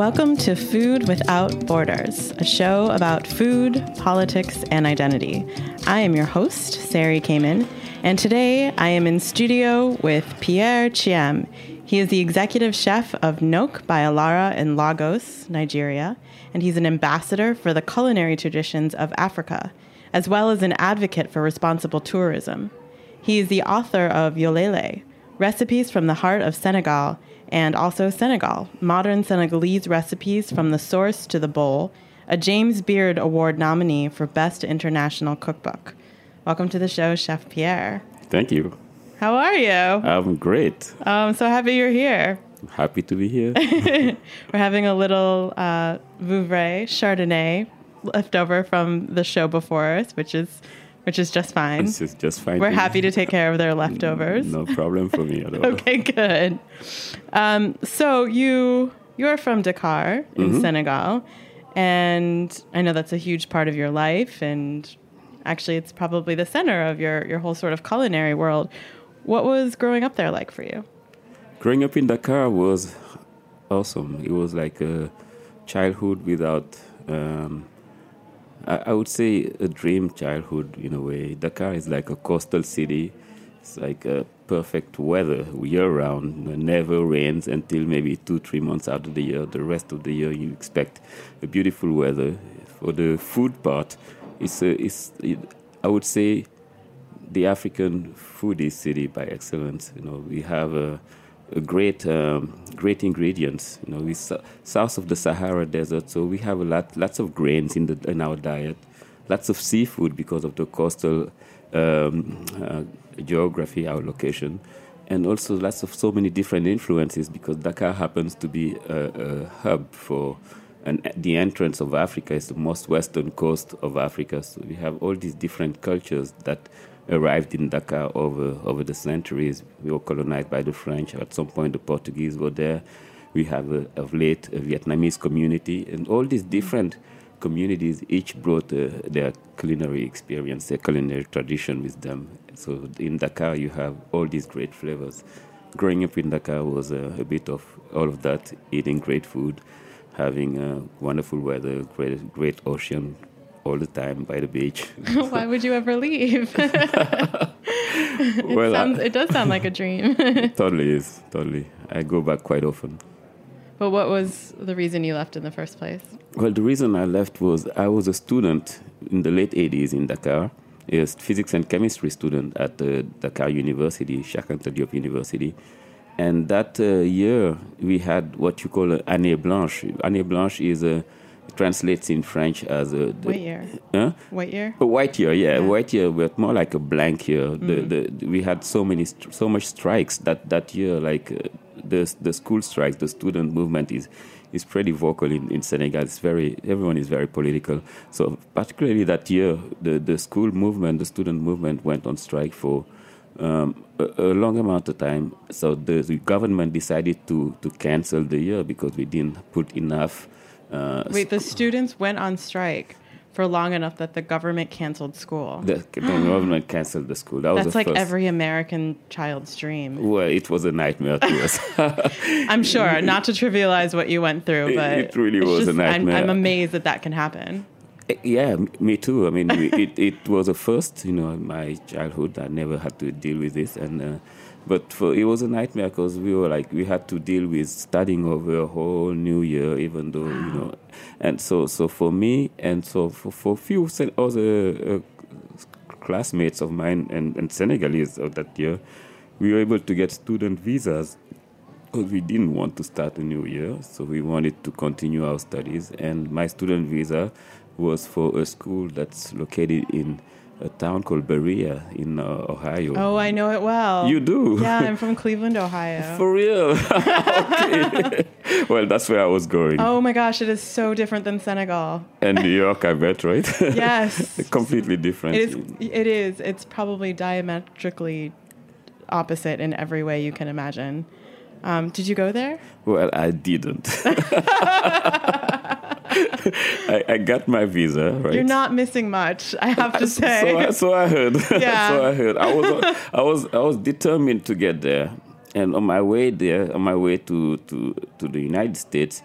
Welcome to Food Without Borders, a show about food, politics, and identity. I am your host, Sari Kamen, and today I am in studio with Pierre Thiam. He is the executive chef of Nok by Alara in Lagos, Nigeria, and he's an ambassador for the culinary traditions of Africa, as well as an advocate for responsible tourism. He is the author of Yolele, Recipes from the Heart of Senegal, and also Senegal, modern Senegalese recipes from the source to the bowl, a James Beard Award nominee for Best International Cookbook. Welcome to the show, Chef Pierre. Thank you. How are you? I'm great. I'm so happy you're here. Happy to be here. We're having a little uh, Vouvray Chardonnay left over from the show before us, which is which is just fine. this is just fine. We're happy to take care of their leftovers. No problem for me at all. Okay, good. Um, so you you're from Dakar in Mm-hmm. Senegal, and I know that's a huge part of your life, and actually, it's probably the center of your your whole sort of culinary world. What was growing up there like for you? Growing up in Dakar was awesome. It was like a childhood without, um, I, I would say, a dream childhood in a way. Dakar is like a coastal city. It's like a perfect weather year round. It never rains until maybe two, three months out of the year. The rest of the year, you expect a beautiful weather. For the food part, it's, a, it's it, I would say, the African foodie city by excellence. You know, we have a, great, um, great ingredients. You know, we south of the Sahara Desert, so we have a lot, lots of grains in the in our diet, lots of seafood because of the coastal um, uh, geography, our location, and also lots of so many different influences because Dakar happens to be a, a hub for. And the entrance of Africa is the most western coast of Africa. So we have all these different cultures that arrived in Dakar over over the centuries. We were colonized by the French. At some point, the Portuguese were there. We have a, of late a Vietnamese community, and all these different communities each brought uh, their culinary experience, their culinary tradition with them. So in Dakar, you have all these great flavors. Growing up in Dakar was uh, a bit of all of that, eating great food, having uh, wonderful weather, great, great ocean all the time by the beach. Why would you ever leave? it, well, sounds, I- it does sound like a dream. totally is, totally. I go back quite often. but what was the reason you left in the first place? Well, the reason I left was I was a student in the late 80s in Dakar, a physics and chemistry student at the Dakar University, Cheikh Anta Diop University. And that uh, year, we had what you call an année blanche. Année blanche is a translates in French as a What year? Huh? What year? A white year, yeah, Yeah. white year, but more like a blank year. The, the, we had so many, so much strikes that that year, like uh, the the school strikes, the student movement is is pretty vocal in, in Senegal. It's very everyone is very political. So particularly that year, the the school movement, the student movement went on strike for. Um, a, a long amount of time, so the, the government decided to, to cancel the year because we didn't put enough uh, Wait, the students went on strike for long enough that the government canceled school. The, the government canceled the school. That was That's the like first. every American child's dream. Well, it was a nightmare to us. I'm sure, not to trivialize what you went through, but it really it's was a just- I'm, nightmare. I'm amazed that that can happen. yeah, me too. I mean, it, it was a first, you know, in my childhood. I never had to deal with this, and uh, but for, it was a nightmare because we were like we had to deal with studying over a whole new year, even though you know, and so so for me and so for for few sen- other uh, classmates of mine and, and Senegalese of that year, we were able to get student visas because we didn't want to start a new year, so we wanted to continue our studies. And my student visa was for a school that's located in a town called Berea in uh, Ohio. Oh, I know it well. You do? Yeah, I'm from Cleveland, Ohio. For real? well, that's where I was going. oh my gosh, it is so different than Senegal. And New York, I bet, right? Yes. Completely different. It is. It is. It's probably diametrically opposite in every way you can imagine. Um, did you go there? Well, I didn't. I, I got my visa, right? You're not missing much, I have to say. So, I, so I heard. Yeah. so I heard. I was I was I was determined to get there, and on my way there, on my way to to to the United States,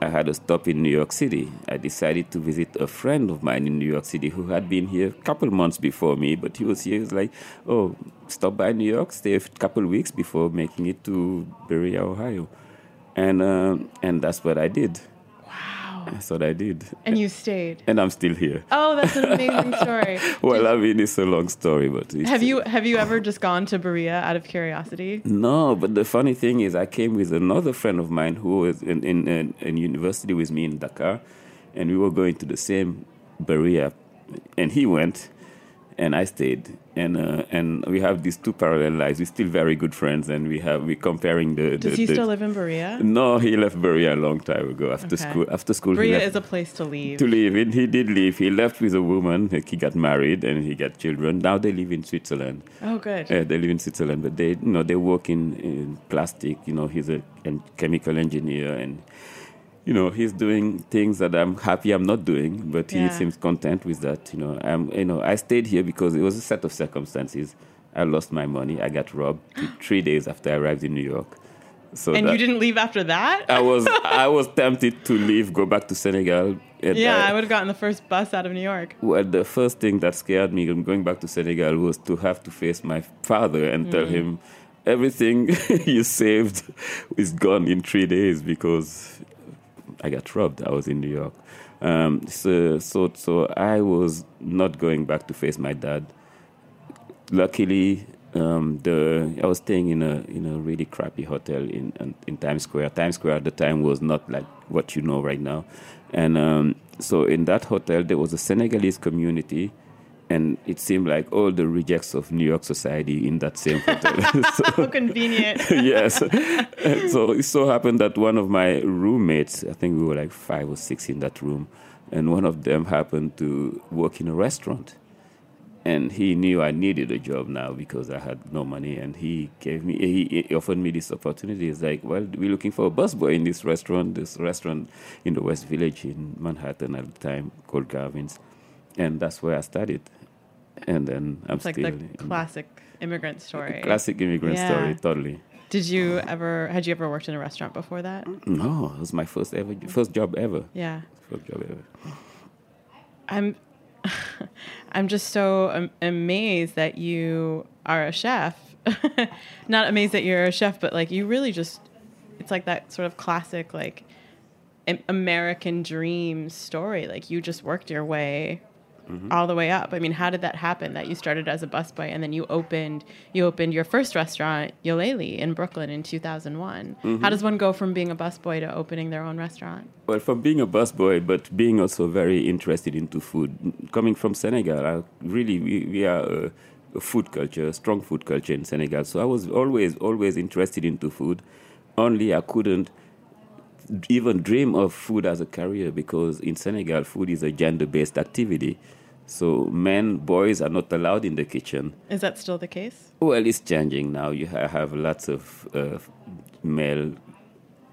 I had a stop in New York City. I decided to visit a friend of mine in New York City who had been here a couple months before me, but he was here. He was like, "Oh, stop by New York, stay a couple weeks before making it to Berea, Ohio," and um, and that's what I did. That's what I did, And you stayed. and I'm still here. Oh, that's an amazing story. Well, I mean, it's a long story, but it's, Have you have you ever just gone to Berea out of curiosity? No, but the funny thing is, I came with another friend of mine who was in in, in, in university with me in Dakar, and we were going to the same Berea, and he went, and I stayed, and uh, and we have these two parallel lives. We're still very good friends, and we have we're comparing the. Does the, he the- still live in Berea? No, he left Berea a long time ago. After Okay. school, after school, Berea left is a place to leave. to leave. And he did leave. He left with a woman. Like he got married and he got children. Now they live in Switzerland. Oh, good. Yeah, they live in Switzerland, but they, you know, they work in, in plastic. You know, he's a chemical engineer, and you know, he's doing things that I'm happy I'm not doing. But he Yeah. seems content with that. You know, I'm, you know, I stayed here because it was a set of circumstances. I lost my money. I got robbed three days after I arrived in New York. So and you didn't leave after that? I was, I was tempted to leave, go back to Senegal. yeah, I- I would have gotten the first bus out of New York. well, the first thing that scared me going back to Senegal was to have to face my father and tell mm. him everything you saved is gone in three days because I got robbed. I was in New York. Um, so, so, so I was not going back to face my dad. Luckily, um, the I was staying in a in a really crappy hotel in in, Times Square. Times Square at the time was not like what you know right now, and um, so in that hotel there was a Senegalese community, and it seemed like all the rejects of New York society in that same hotel. so, How convenient. yes. And so it so happened that one of my roommates, I think we were like five or six in that room, and one of them happened to work in a restaurant. And he knew I needed a job now because I had no money, and he gave me, he, he offered me this opportunity. He's like, "Well, we're looking for a busboy in this restaurant, this restaurant in the West Village in Manhattan at the time called Garvin's," and that's where I started. And then I'm It's like the classic immigrant story. classic immigrant Yeah. story, totally. Did you ever, had you ever worked in a restaurant before that? No, it was my first ever first job ever. Yeah. First job ever. I'm I'm just so am- amazed that you are a chef. Not amazed that you're a chef, but like you really just it's like that sort of classic like American dream story. Like you just worked your way Mm-hmm. all the way up. I mean, how did that happen? That you started as a busboy and then you opened you opened your first restaurant, Yolele, in Brooklyn in 2001. How mm-hmm. does one go from being a busboy to opening their own restaurant? Well, from being a busboy, but being also very interested into food. Coming from Senegal, I really we, we are a, a food culture, a strong food culture in Senegal. So I was always always interested into food. Only I couldn't even dream of food as a career because in Senegal, food is a gender-based activity. So men, boys are not allowed in the kitchen. Is that still the case? Well, it's changing now. You have lots of uh, male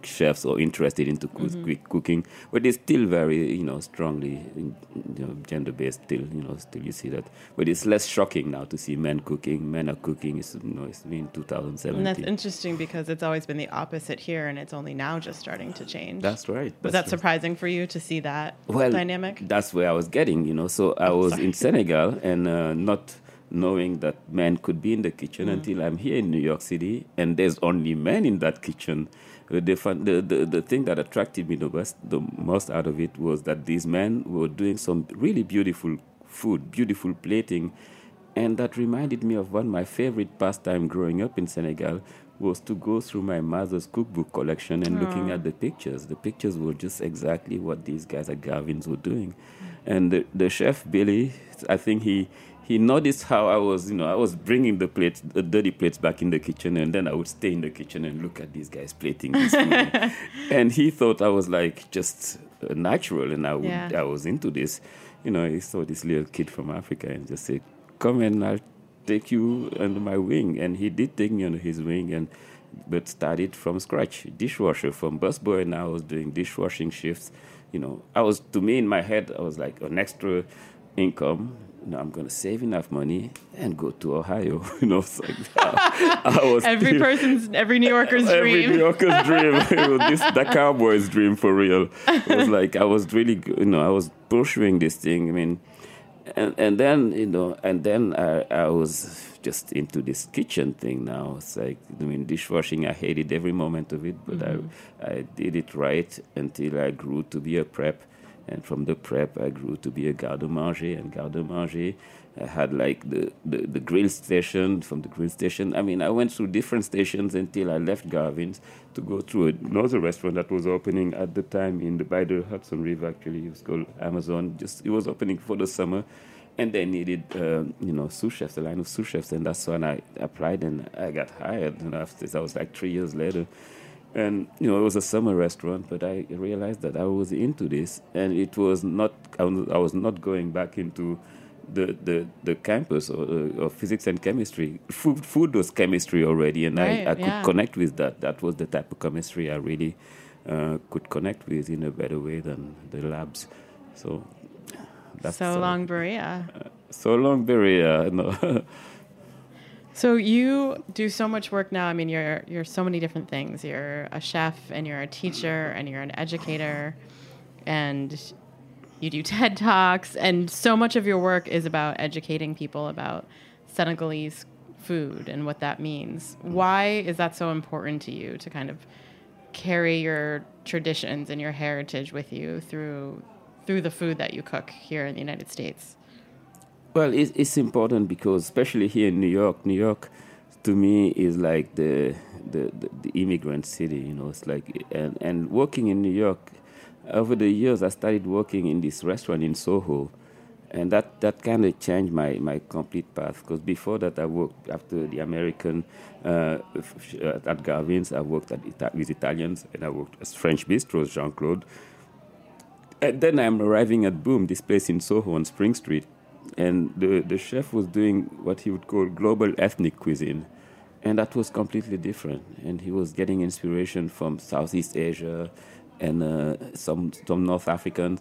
chefs or interested into coo- quick cooking, but it's still very, you know, strongly you know, gender-based. Still, you know, still you see that. But it's less shocking now to see men cooking. Men are cooking. It's, you know, it's been 2017. And that's interesting because it's always been the opposite here and it's only now just starting to change. That's right. Was That's that right. surprising for you to see that well, dynamic? That's where I was getting, you know. So I was in Senegal and uh, not knowing that men could be in the kitchen until I'm here in New York City and there's only men in that kitchen. The, fun, the, the, the thing that attracted me the most, the most out of it was that these men were doing some really beautiful food, beautiful plating, and that reminded me of one of my favorite pastime growing up in Senegal was to go through my mother's cookbook collection and looking ah. at the pictures. The pictures were just exactly what these guys at Garvin's were doing. And the, the chef, Billy, I think he, he noticed how I was, you know, I was bringing the plates, the dirty plates back in the kitchen, and then I would stay in the kitchen and look at these guys plating this food. and he thought I was like just uh, natural, and I would, Yeah. I was into this. You know, he saw this little kid from Africa and just said, "Come and I'll take you under my wing." And he did take me under his wing, and but started from scratch, dishwasher from busboy. And I was doing dishwashing shifts. You know, I was to me in my head, I was like an extra income. You know, I'm gonna save enough money and go to Ohio. You know, it's like I, I was Every still- person's, every New Yorker's Every dream. Every New Yorker's dream. This the cowboy's dream for real. It was like I was really, you know, I was pursuing this thing. I mean, and and then you know, and then I, I was just into this kitchen thing now. It's like I mean, dishwashing. I hated every moment of it, but I mm-hmm. I did it right until I grew to be a prep. And from the prep, I grew to be a garde manger. And garde manger, I had like the, the, the grill station. From the grill station, I mean, I went through different stations until I left Garvin's to go through another restaurant that was opening at the time in the by the Hudson River. Actually, it was called Amazon. Just it was opening for the summer, and they needed um, you know sous chefs, a line of sous chefs, and that's when I applied and I got hired. And after that was like three years later. And you know, it was a summer restaurant, but I realized that I was into this, and it was not. I was, not going back into the the, the campus or, uh, of physics and chemistry. Food, food was chemistry already, and Right, I, I could connect with that. That was the type of chemistry I really uh, could connect with in a better way than the labs. So that's so uh, long, Berea. So long, Berea. No. So you do so much work now. I mean, you're you're so many different things. You're a chef, and you're a teacher, and you're an educator, and you do TED talks, and so much of your work is about educating people about Senegalese food and what that means. Why is that so important to you to kind of carry your traditions and your heritage with you through through the food that you cook here in the United States? Well, it's, important because, especially here in New York, New York, to me is like the the, the, the immigrant city. You know, it's like and and working in New York, over the years, I started working in this restaurant in Soho, and that that kind of changed my my complete path. Because before that, I worked after the American uh, f- at Garvin's. I worked at Ita- with Italians, and I worked as French bistros, Jean Claude. And then I'm arriving at Boom, this place in Soho on Spring Street, and the, the chef was doing what he would call global ethnic cuisine. And that was completely different. And he was getting inspiration from Southeast Asia and uh, some, some North Africans.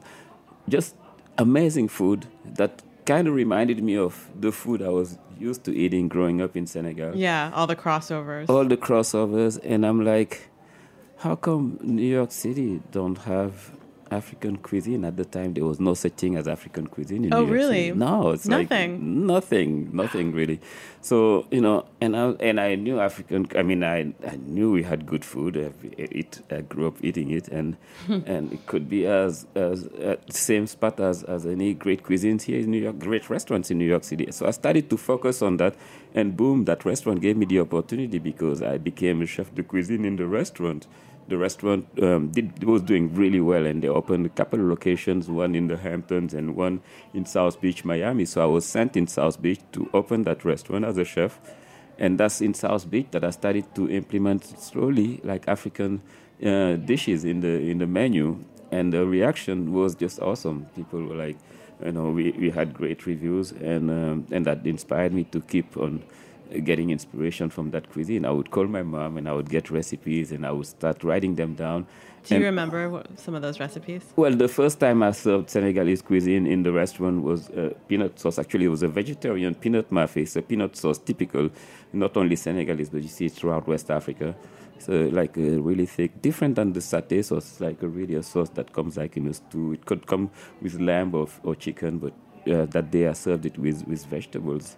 Just amazing food that kind of reminded me of the food I was used to eating growing up in Senegal Yeah, all the crossovers. all the crossovers and i'm like how come new york city don't have African cuisine at the time. There was no such thing as African cuisine in Oh, New York really? City. No, it's Nothing? like nothing, nothing really. So you know, and I and I knew African. I mean, I I knew we had good food. I eat. I grew up eating it, and and it could be as as uh, same spot as as any great cuisines here in New York, great restaurants in New York City. So I started to focus on that, and boom, that restaurant gave me the opportunity because I became a chef de cuisine in the restaurant the restaurant um, did was doing really well, and they opened a couple of locations, one in the Hamptons and one in South Beach, Miami. So I was sent in South Beach to open that restaurant as a chef, and that's in South Beach that I started to implement slowly like African uh, dishes in the in the menu, and the reaction was just awesome. People were like, you know, we, we had great reviews, and um, and that inspired me to keep on getting inspiration from that cuisine. I would call my mom and I would get recipes and I would start writing them down. Do you And- remember what, some of those recipes? Well, the first time I served Senegalese cuisine in the restaurant was uh, peanut sauce. Actually, it was a vegetarian peanut mafé. It's a peanut sauce typical, not only Senegalese, but you see it throughout West Africa. So like a really thick, different than the satay sauce, like a really a sauce that comes like in a stew. It could come with lamb or, or chicken, but uh, that day I served it with, with vegetables.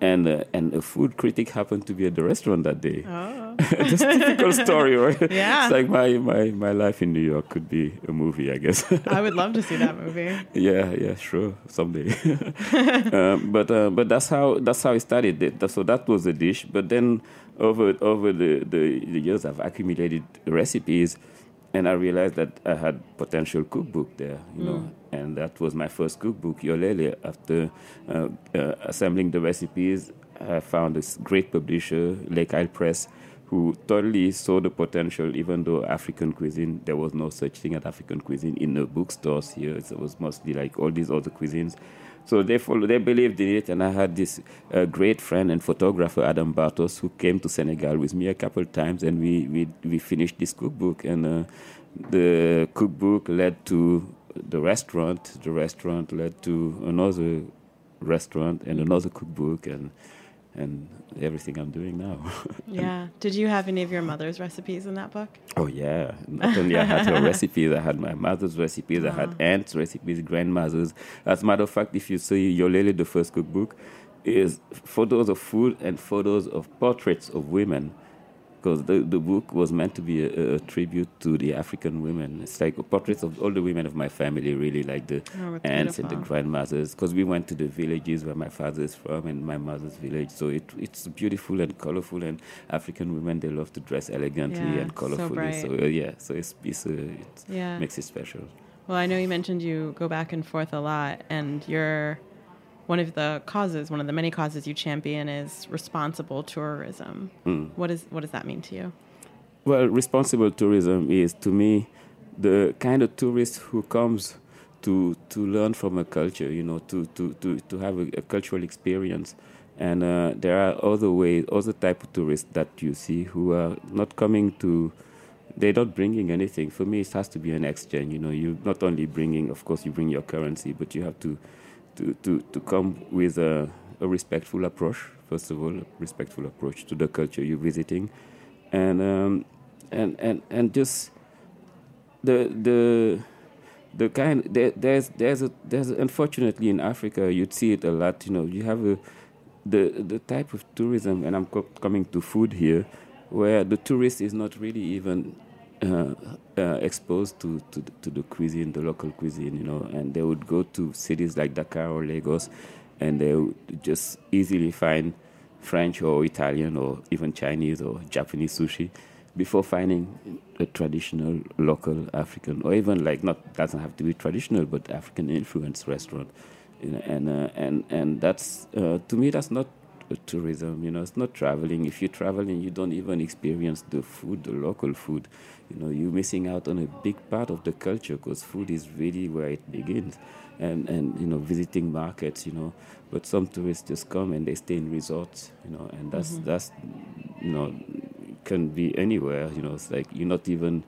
And uh, and a food critic happened to be at the restaurant that day. Oh. Just typical story, right? Yeah. It's like my, my, my life in New York could be a movie, I guess. I would love to see that movie. yeah, yeah, sure, someday. um, but uh, but that's how that's how it started. That- So that was the dish. But then over over the, the, the years, I've accumulated recipes, and I realized that I had potential cookbook there. You know, and that was my first cookbook, Yolele. After uh, uh, assembling the recipes, I found this great publisher, Lake Isle Press, who totally saw the potential, even though African cuisine, there was no such thing as African cuisine in the bookstores here. It was mostly like all these other cuisines. So they follow, they believed in it, and I had this uh, great friend and photographer, Adam Bartos, who came to Senegal with me a couple times, and we, we, we finished this cookbook. And uh, the cookbook led to the restaurant, the restaurant led to another restaurant and another cookbook, and and everything I'm doing now. Yeah. Did you have any of your mother's recipes in that book? Oh yeah! Not only I had her recipes, I had my mother's recipes, I had aunt's recipes, grandmother's. As a matter of fact, if you see Yolele, the first cookbook, is photos of food and photos of portraits of women, because the, the book was meant to be a, a tribute to the African women. It's like portraits of all the women of my family, really, like the Oh, aunts and the beautiful. grandmothers, because we went to the villages where my father is from and my mother's village. So it, it's beautiful and colorful, and African women they love to dress elegantly Yeah, and colorfully. bright. So, uh, yeah, so it's, it's uh, it Yeah. makes it special. Well, I know you mentioned you go back and forth a lot, and you're one of the causes, one of the many causes you champion is responsible tourism. What is what does that mean to you? Well, responsible tourism is to me the kind of tourist who comes to to learn from a culture, you know, to to to, to have a, a cultural experience. And uh, there are other ways, other type of tourists that you see who are not coming to. They're not bringing anything. For me, it has to be an exchange. You know, you not only bringing, of course, you bring your currency, but you have to to to, to come with a, a respectful approach. First of all, a respectful approach to the culture you're visiting, and um, and and and just the the the kind there, there's there's a there's unfortunately in Africa you'd see it a lot. You know, you have a the the type of tourism, and I'm co- coming to food here, where the tourist is not really even uh, uh, exposed to, to to the cuisine, the local cuisine, you know, and they would go to cities like Dakar or Lagos, and they would just easily find French or Italian or even Chinese or Japanese sushi before finding a traditional local African or even like not doesn't have to be traditional but African influence restaurant, you know, and uh, and and that's uh, to me that's not tourism. You know, it's not traveling. If you're traveling, you don't even experience the food, the local food. You know, you're missing out on a big part of the culture because food is really where it begins. And and you know, visiting markets. You know, but some tourists just come and they stay in resorts. You know, and that's mm-hmm. that's you know can be anywhere. You know, it's like you're not even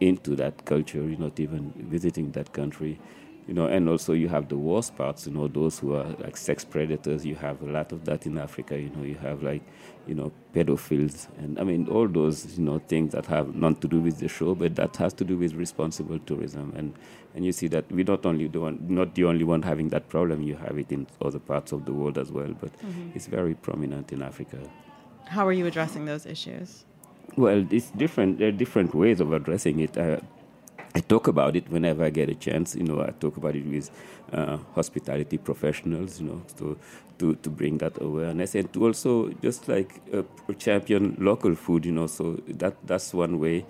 into that culture. You're not even visiting that country, you know, and also you have the worst parts, you know, those who are like sex predators. You have a lot of that in Africa. You know, you have like, you know, pedophiles, and I mean all those, you know, things that have nothing to do with the show, but that has to do with responsible tourism. And and you see that we're not only the one, not the only one having that problem. You have it in other parts of the world as well, but mm-hmm. it's very prominent in Africa. How are you addressing those issues? Well, it's different. There are different ways of addressing it. Uh, I talk about it whenever I get a chance. You know, I talk about it with uh, hospitality professionals. You know, to to to bring that awareness and to also just like uh, champion local food. You know, so that that's one way.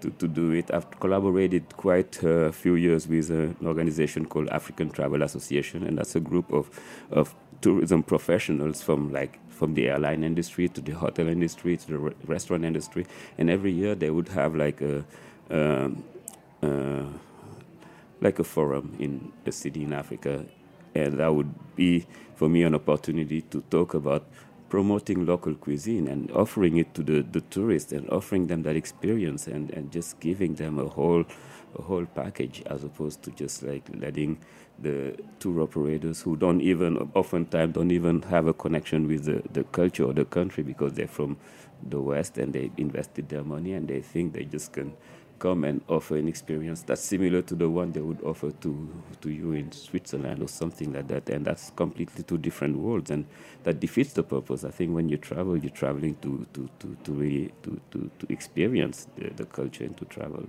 To, to do it, I've collaborated quite a few years with an organization called African Travel Association, and that's a group of, of tourism professionals from like from the airline industry to the hotel industry to the re- restaurant industry, and every year they would have like a um, uh, like a forum in a city in Africa, and that would be for me an opportunity to talk about promoting local cuisine and offering it to the, the tourists and offering them that experience and, and just giving them a whole a whole package as opposed to just like letting the tour operators who don't even oftentimes don't even have a connection with the, the culture or the country because they're from the west and they invested their money and they think they just can come and offer an experience that's similar to the one they would offer to to you in Switzerland or something like that. And that's completely two different worlds, and that defeats the purpose. I think when you travel, you're traveling to to to to really to, to, to experience the, the culture and to travel.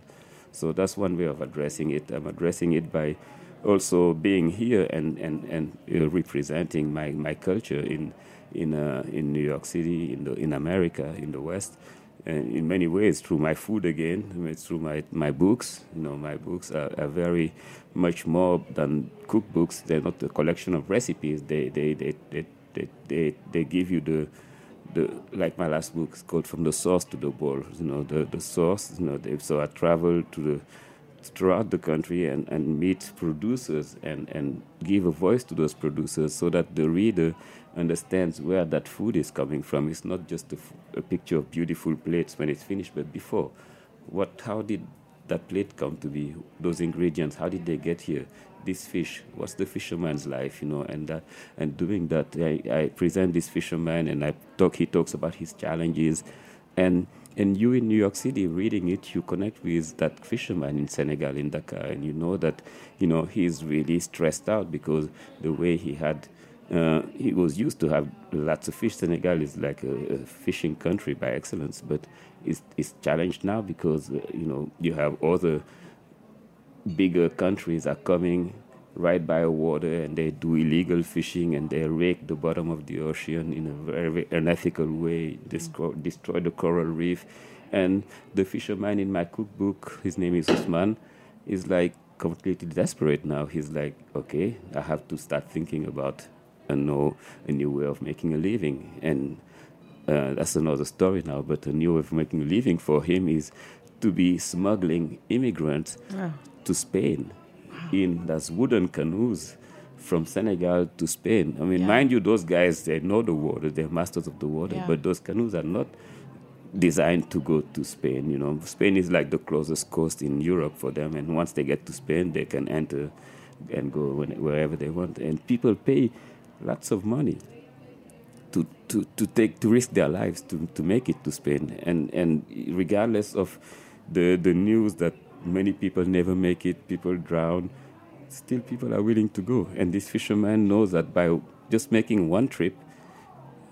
So that's one way of addressing it. I'm addressing it by also being here and and and uh, representing my my culture in in uh, in New York City, in the in America, in the West and in many ways through my food again, through my, my books. You know, my books are, are very much more than cookbooks. They're not a collection of recipes. They they they they they, they, they give you the the like my last book is called From the Source to the Bowl. You know, the the source. You know, they, so I travel to the throughout the country and, and meet producers and, and give a voice to those producers so that the reader understands where that food is coming from. It's not just a, a picture of beautiful plates when it's finished, but before. What, how did that plate come to be? Those ingredients, how did they get here? This fish, what's the fisherman's life, you know? And that, and doing that, I, I present this fisherman, and I talk. He talks about his challenges, and and you in New York City reading it, you connect with that fisherman in Senegal in Dakar, and you know that you know he's really stressed out because the way he had uh, he was used to have lots of fish. Senegal is like a, a fishing country by excellence, but it's, it's challenged now because uh, you know you have other bigger countries are coming right by water and they do illegal fishing and they rake the bottom of the ocean in a very unethical way, destroy, destroy the coral reef. And the fisherman in my cookbook, his name is Usman, is like completely desperate now. He's like, okay, I have to start thinking about a know a new way of making a living. And uh, that's another story now, but a new way of making a living for him is to be smuggling immigrants oh. to Spain in those wooden canoes from Senegal to Spain. I mean, yeah. mind you, those guys, they know the water, they're masters of the water, yeah. but those canoes are not designed to go to Spain. You know, Spain is like the closest coast in Europe for them, and once they get to Spain, they can enter and go wherever they want. And people pay lots of money to, to, to take to risk their lives to, to make it to Spain. And and regardless of the the news that many people never make it, people drown, still people are willing to go. And this fisherman knows that by just making one trip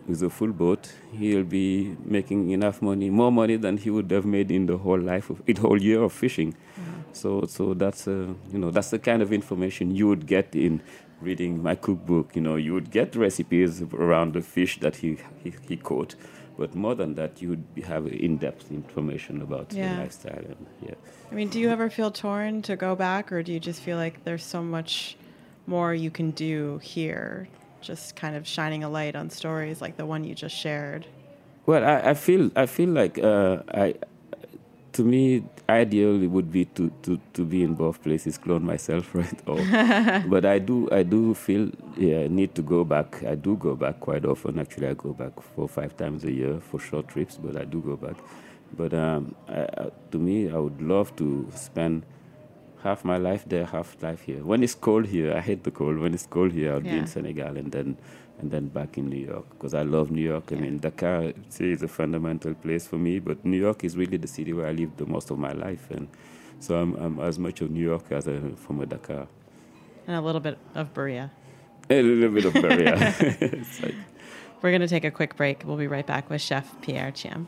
with a full boat, he'll be making enough money, more money than he would have made in the whole life of the whole year of fishing. Mm-hmm. So, so that's uh, you know that's the kind of information you would get in reading my cookbook. You know, you would get recipes around the fish that he he, he caught, but more than that, you would have in-depth information about yeah. the lifestyle. And, yeah. I mean, do you ever feel torn to go back, or do you just feel like there's so much more you can do here, just kind of shining a light on stories like the one you just shared? Well, I, I feel I feel like uh, I to me, ideally would be to, to, to be in both places, clone myself, right? Or, but I do I do feel yeah need to go back. I do go back quite often. Actually, I go back four five times a year for short trips, but I do go back. But um, I, to me, I would love to spend half my life there, half life here. When it's cold here, I hate the cold. When it's cold here, I'll be in Senegal and then and then back in New York because I love New York. I mean, Dakar is a fundamental place for me, but New York is really the city where I lived the most of my life, and so I'm, I'm as much of New York as I am from a Dakar. And a little bit of Berea. A little bit of it's like, We're going to take a quick break. We'll be right back with Chef Pierre Thiam.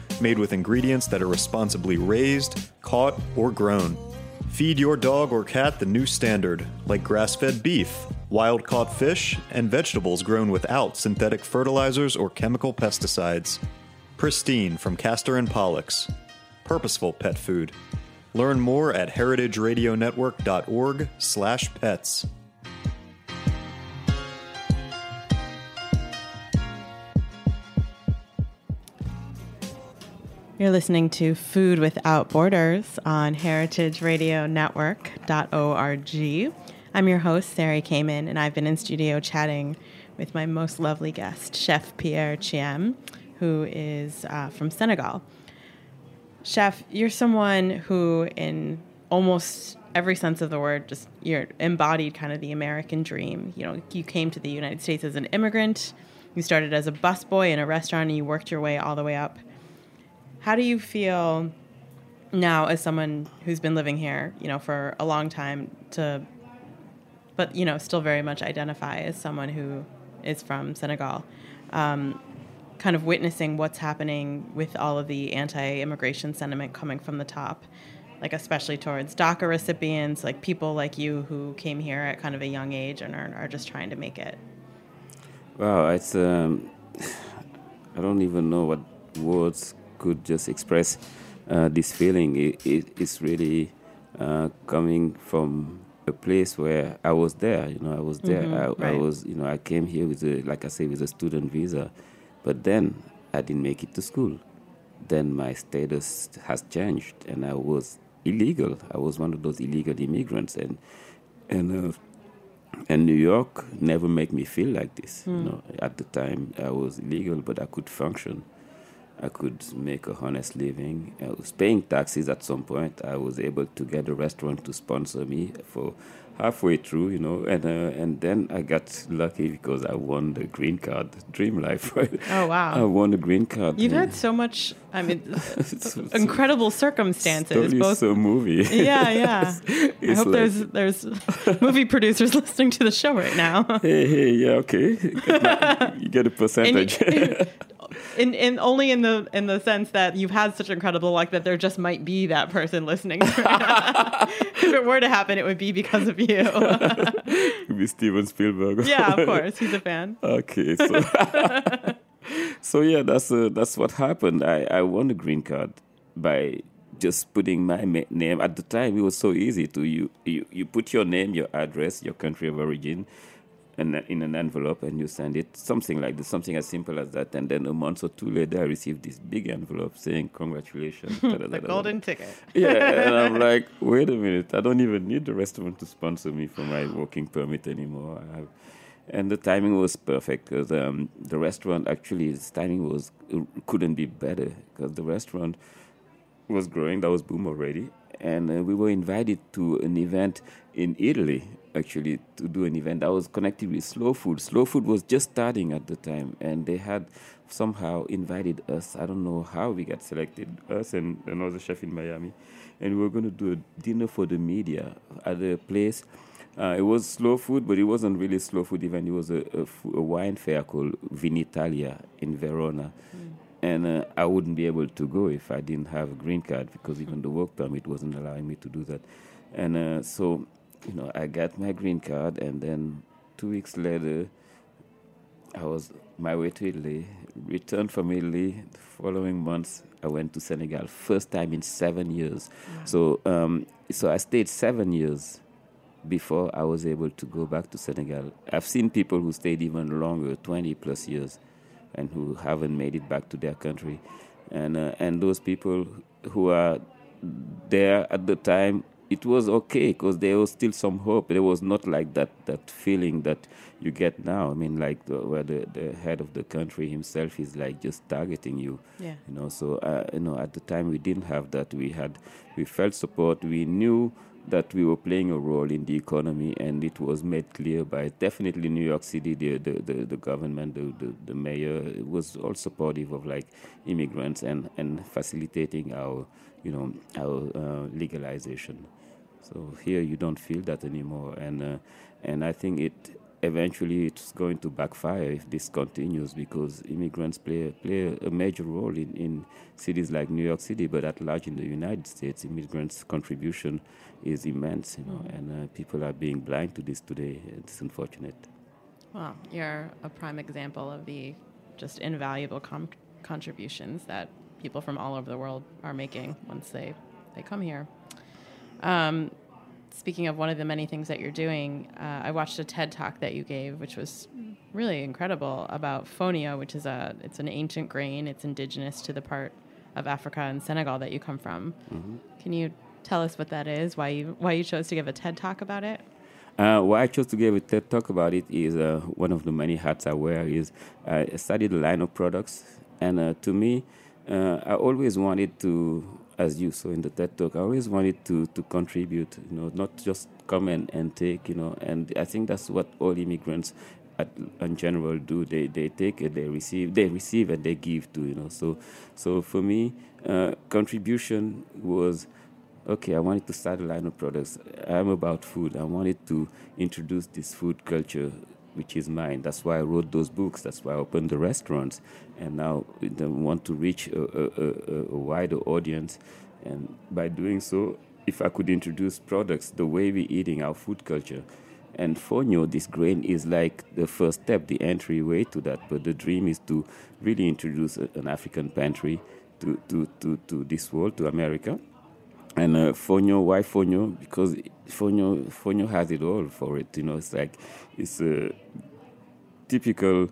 made with ingredients that are responsibly raised, caught, or grown. Feed your dog or cat the new standard, like grass fed beef, wild caught fish, and vegetables grown without synthetic fertilizers or chemical pesticides. Pristine from Castor and Pollux. Purposeful pet food. Learn more at heritageradionetwork.org/pets. You're listening to Food Without Borders on heritageradionetwork.org. I'm your host, Sarah Kamen, and I've been in studio chatting with my most lovely guest, Chef Pierre Thiam, who is uh, from Senegal. Chef, you're someone who, in almost every sense of the word, just you're embodied kind of the American dream. You know, you came to the United States as an immigrant. You started as a busboy in a restaurant, and you worked your way all the way up. How do you feel now, as someone who's been living here, you know, for a long time, to, but you know, still very much identify as someone who is from Senegal? Um, kind of witnessing what's happening with all of the anti-immigration sentiment coming from the top like especially towards daca recipients like people like you who came here at kind of a young age and are, are just trying to make it wow, it's um, I don't even know what words could just express uh, this feeling. It, it, it's really uh, coming from a place where I was there. You know, I was there. I, I right. was, you know, I came here with a, like I say, with a student visa, but then I didn't make it to school. Then my status has changed, and I was illegal. I was one of those illegal immigrants, and and. Uh, and New York never made me feel like this. You know, at the time I was illegal, but I could function. I could make a honest living. I was paying taxes at some point. I was able to get a restaurant to sponsor me for halfway through, you know, and uh, and then I got lucky because I won the green card, dream life. Right? Oh, wow. I won the green card. you've had so much i mean it's- incredible circumstances Totally both so movie. yeah yeah i hope like- there's there's movie producers listening to the show right now hey, hey, yeah, okay. You get, my- you get a percentage. you- in, in only in the in the sense that you've had such incredible luck that there just might be that person listening. if it were to happen, it would be because of you. it would be Steven Spielberg. yeah, of course, he's a fan. Okay, so so yeah, that's uh, that's what happened. I I won the green card by just putting my ma- name. At the time, it was so easy to you you you put your name, your address, your country of origin. And in an envelope, and you send it something like this, something as simple as that, and then a month or two later, I received this big envelope saying congratulations. The golden ticket. yeah, and I'm like, wait a minute, I don't even need the restaurant to sponsor me for my working permit anymore. I have, and the timing was perfect because um, the restaurant actually its timing was couldn't be better because the restaurant was growing. That was boom already, and uh, we were invited to an event in Italy. Actually, to do an event that was connected with slow food. Slow food was just starting at the time, and they had somehow invited us. I don't know how we got selected. Us and another chef in Miami, and we were going to do a dinner for the media at a place Uh, it was slow food, but it wasn't really slow food. event. it was a, a, a wine fair called Vinitaly in Verona, mm. and uh, I wouldn't be able to go if I didn't have a green card because even the work permit wasn't allowing me to do that. And uh, so, you know, I got my green card, and then two weeks later, I was my way to Italy. Returned from Italy. The following months, I went to Senegal. First time in seven years. So, um, so I stayed seven years before I was able to go back to Senegal. I've seen people who stayed even longer, 20 plus years, and who haven't made it back to their country. And, uh, and those people who are there at the time it was okay because there was still some hope. There was not like that that feeling that you get now. I mean, like the, where the, the head of the country himself is like just targeting you. Yeah. You know. So uh, you know, at the time we didn't have that. We had we felt support. We knew that we were playing a role in the economy, and it was made clear by definitely New York City, the the, the, the government, the, the, the mayor, it was all supportive of like immigrants and, and facilitating our you know our uh, legalization. So here you don't feel that anymore, and uh, and I think it eventually it's going to backfire if this continues because immigrants play play a major role in, in cities like New York City, but at large in the United States, immigrants' contribution is immense, you know, mm-hmm. and uh, people are being blind to this today. It's unfortunate. Well, you're a prime example of the just invaluable com- contributions that people from all over the world are making once they they come here. Um, speaking of one of the many things that you're doing, uh, I watched a TED talk that you gave, which was really incredible about fonio, which is a it's an ancient grain. It's indigenous to the part of Africa and Senegal that you come from. Mm-hmm. Can you tell us what that is? Why you why you chose to give a TED talk about it? Uh, why I chose to give a TED talk about it is uh, one of the many hats I wear. Is I studied the line of products, and uh, to me, uh, I always wanted to as you So in the TED talk, I always wanted to to contribute, you know, not just come and, and take, you know, and I think that's what all immigrants at, in general do. They they take and they receive, they receive and they give too, you know. So so for me, uh, contribution was okay. I wanted to start a line of products. I'm about food. I wanted to introduce this food culture which is mine. That's why I wrote those books. That's why I opened the restaurants, and now I want to reach a, a, a, a, wider audience. And by doing so, if I could introduce products the way we're eating our food culture, and fonio, this grain is like the first step, the entryway to that. But the dream is to really introduce an African pantry to, to, to, to this world, to America and uh, fonio why fonio because fonio fonio has it all for it you know? It's like it's a typical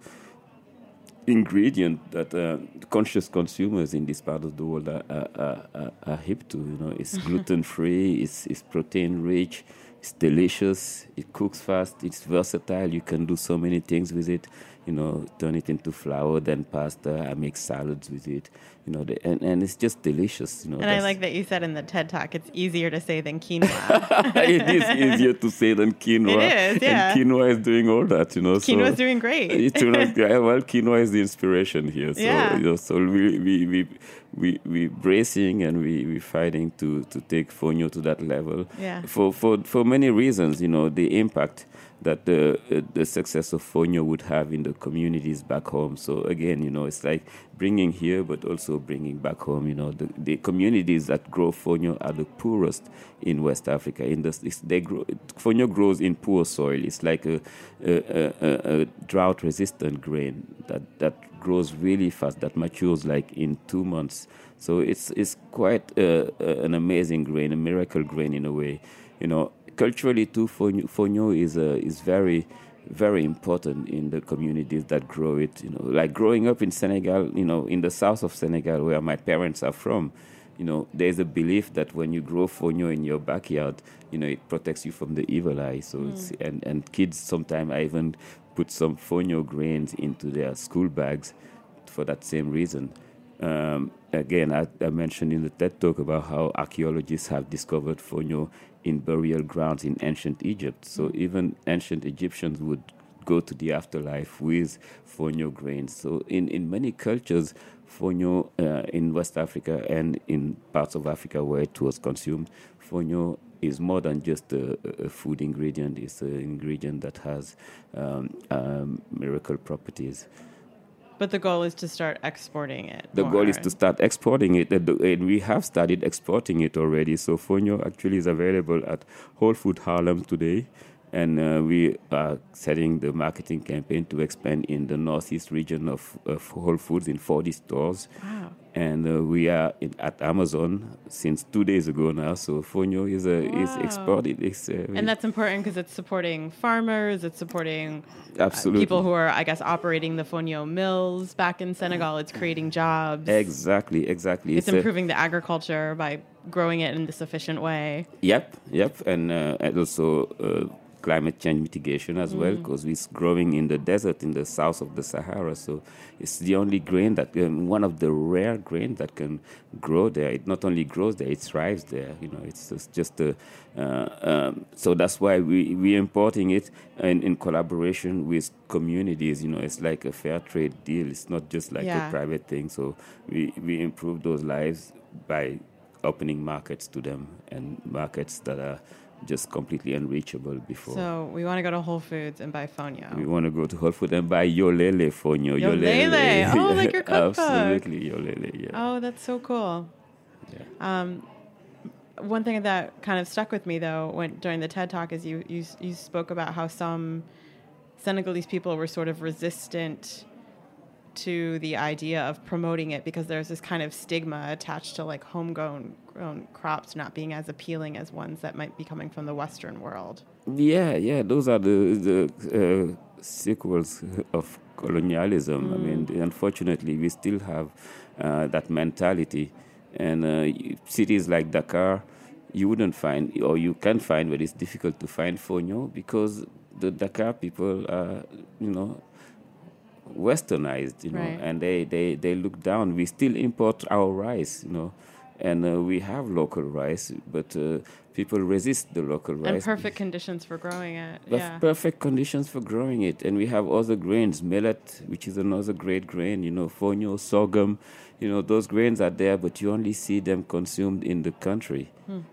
ingredient that uh, conscious consumers in this part of the world are, are, are, are hip to you know? It's gluten free it's, it's protein rich it's delicious it cooks fast it's versatile you can do so many things with it you know, turn it into flour, then pasta. I make salads with it, you know, the, and, and it's just delicious, you know. And I like that you said in the TED Talk, it's easier to say than quinoa. it is easier to say than quinoa. It is, yeah. And quinoa is doing all that, you know. Quinoa is so, doing great. yeah, well, quinoa is the inspiration here. So, yeah. you know, so we, we, we, we, we bracing and we, we fighting to, to take fonio to that level. Yeah. For, for, for many reasons, you know, the impact that the uh, the success of Fonio would have in the communities back home. So again, you know, it's like bringing here, but also bringing back home. You know, the, the communities that grow Fonio are the poorest in West Africa. In the they grow Fonio grows in poor soil. It's like a, a, a, a drought-resistant grain that that grows really fast, that matures like in two months. So it's it's quite an amazing grain, a miracle grain in a way. You know, culturally too, fonio is uh, is very very important in the communities that grow it. You know, like growing up in Senegal, you know, in the south of Senegal, where my parents are from, you know, there's a belief that when you grow fonio in your backyard, you know, it protects you from the evil eye. So, mm. and and kids sometimes I even put some fonio grains into their school bags for that same reason. Um, again, I, I, mentioned in the TED talk about how archaeologists have discovered fonio in burial grounds in ancient Egypt. So even ancient Egyptians would go to the afterlife with fonio grains. So in, in many cultures, fonio uh, in West Africa and in parts of Africa where it was consumed, fonio is more than just a, a food ingredient. It's an ingredient that has um, um, miracle properties. But the goal is to start exporting it. The more. goal is to start exporting it, and and we have started exporting it already. So fonio actually is available at Whole Food Harlem today, and uh, we are setting the marketing campaign to expand in the northeast region of, of Whole Foods in 40 stores. Wow. And uh, we are in, at Amazon since two days ago now. So fonio is uh, is Wow. exported. It's, uh, And that's important because it's supporting farmers, it's supporting uh, absolutely people who are, I guess, operating the fonio mills back in Senegal. It's creating jobs. exactly exactly. It's a- improving the agriculture by growing it in this efficient way. Yep, yep, and uh, and also uh, climate change mitigation as well, because it's growing in the desert in the south of the Sahara. So it's the only grain that um, one of the rare grains that can grow there. It not only grows there, it thrives there. You know, it's just, just a, uh, um, so that's why we we importing it in, in collaboration with communities. You know, it's like a fair trade deal. It's not just like Yeah. a private thing. So we we improve those lives by opening markets to them and markets that are just completely unreachable before. So we want to go to Whole Foods and buy fonio. we want to go to Whole Food and buy Yolele fonio. Yolele. Oh, like your cookbook. Absolutely, Yolele, yeah. Oh, that's so cool. Yeah. Um, one thing that kind of stuck with me though, when during the TED talk, is you you you spoke about how some Senegalese people were sort of resistant to the idea of promoting it because there's this kind of stigma attached to like homegrown grown crops not being as appealing as ones that might be coming from the Western world. Yeah, yeah, those are the the uh, sequels of colonialism. I mean, unfortunately, we still have uh, that mentality, and uh, cities like Dakar, you wouldn't find, or you can find, but it's difficult to find fonio because the Dakar people are, you know, westernized, you know, Right. and they, they, they look down. We still import our rice, you know, and uh, we have local rice, but uh, people resist the local rice. And perfect conditions for growing it. Perf- yeah. perfect conditions for growing it. And we have other grains, millet, which is another great grain, you know, fonio, sorghum, you know, those grains are there, but you only see them consumed in the country,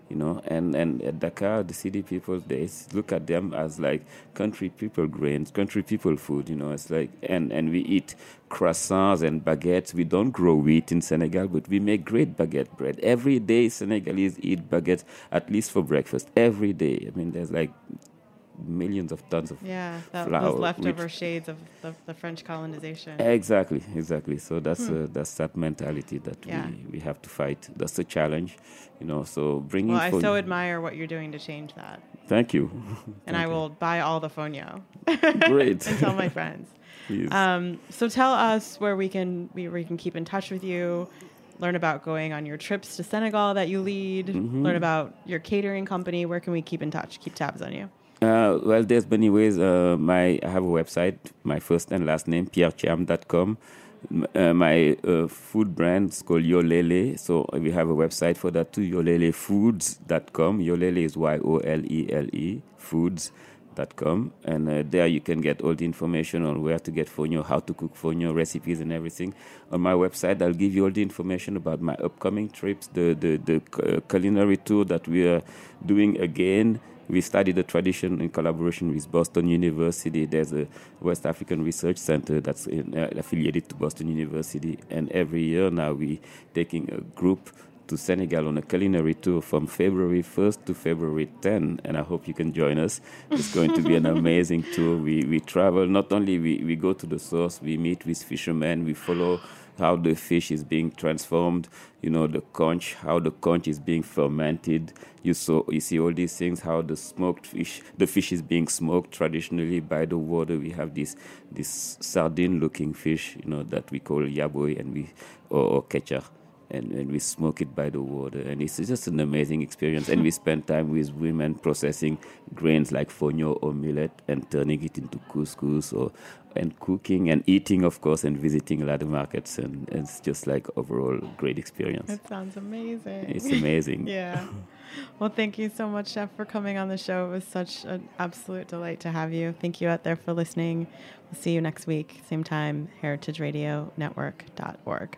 you know. And, and at Dakar, the city people, they look at them as like country people grains, country people food, you know. It's like, and, and we eat croissants and baguettes. We don't grow wheat in Senegal, but we make great baguette bread. Every day, Senegalese eat baguettes, at least for breakfast. Every day. I mean, there's like millions of tons of Yeah, that, flour, those leftover shades of the, the French colonization. Exactly, exactly. So that's uh, that's that mentality that Hmm. Yeah. we, we have to fight. That's the challenge, you know. So bringing. Well, I so admire what you're doing to change that. Thank you. And I will buy all the fonio Great. and tell my friends. Um, so tell us where we can we, we can keep in touch with you, learn about going on your trips to Senegal that you lead, Mm-hmm. learn about your catering company. Where can we keep in touch? Keep tabs on you. Uh, well, there's many ways. Uh, my I have a website, my first and last name, pierrethiam.com. Uh, my uh, food brand is called Yolele. So we have a website for that too, yolelefoods.com. Yolele is Y O L E L E, foods.com. And uh, there you can get all the information on where to get fonio, how to cook fonio, recipes and everything. On my website, I'll give you all the information about my upcoming trips, the, the, the cu- culinary tour that we are doing again we studied the tradition in collaboration with Boston University. There's a West African Research Center that's in, uh, affiliated to Boston University, and every year now we taking a group to Senegal on a culinary tour from February 1st to February 10, and I hope you can join us. It's going to be an amazing tour. We we travel not only we, we go to the source, we meet with fishermen, we follow how the fish is being transformed, you know, the conch, how the conch is being fermented. You saw, you see all these things, how the smoked fish, the fish is being smoked traditionally by the water. We have this this sardine-looking fish, you know, that we call yaboy and we or, or. And, and we smoke it by the water, and it's just an amazing experience. And we spend time with women processing grains like fonio or millet and turning it into couscous or and cooking and eating, of course, and visiting a lot of markets. And, and it's just like overall great experience. It sounds amazing. It's amazing. yeah. Well, thank you so much, Chef, for coming on the show. It was such an absolute delight to have you. Thank you out there for listening. We'll see you next week, same time, heritageradionetwork.org.